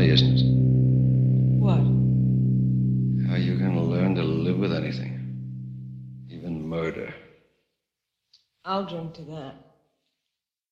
funny, isn't it? What? How are you going to learn to live with anything, even murder? I'll drink to that.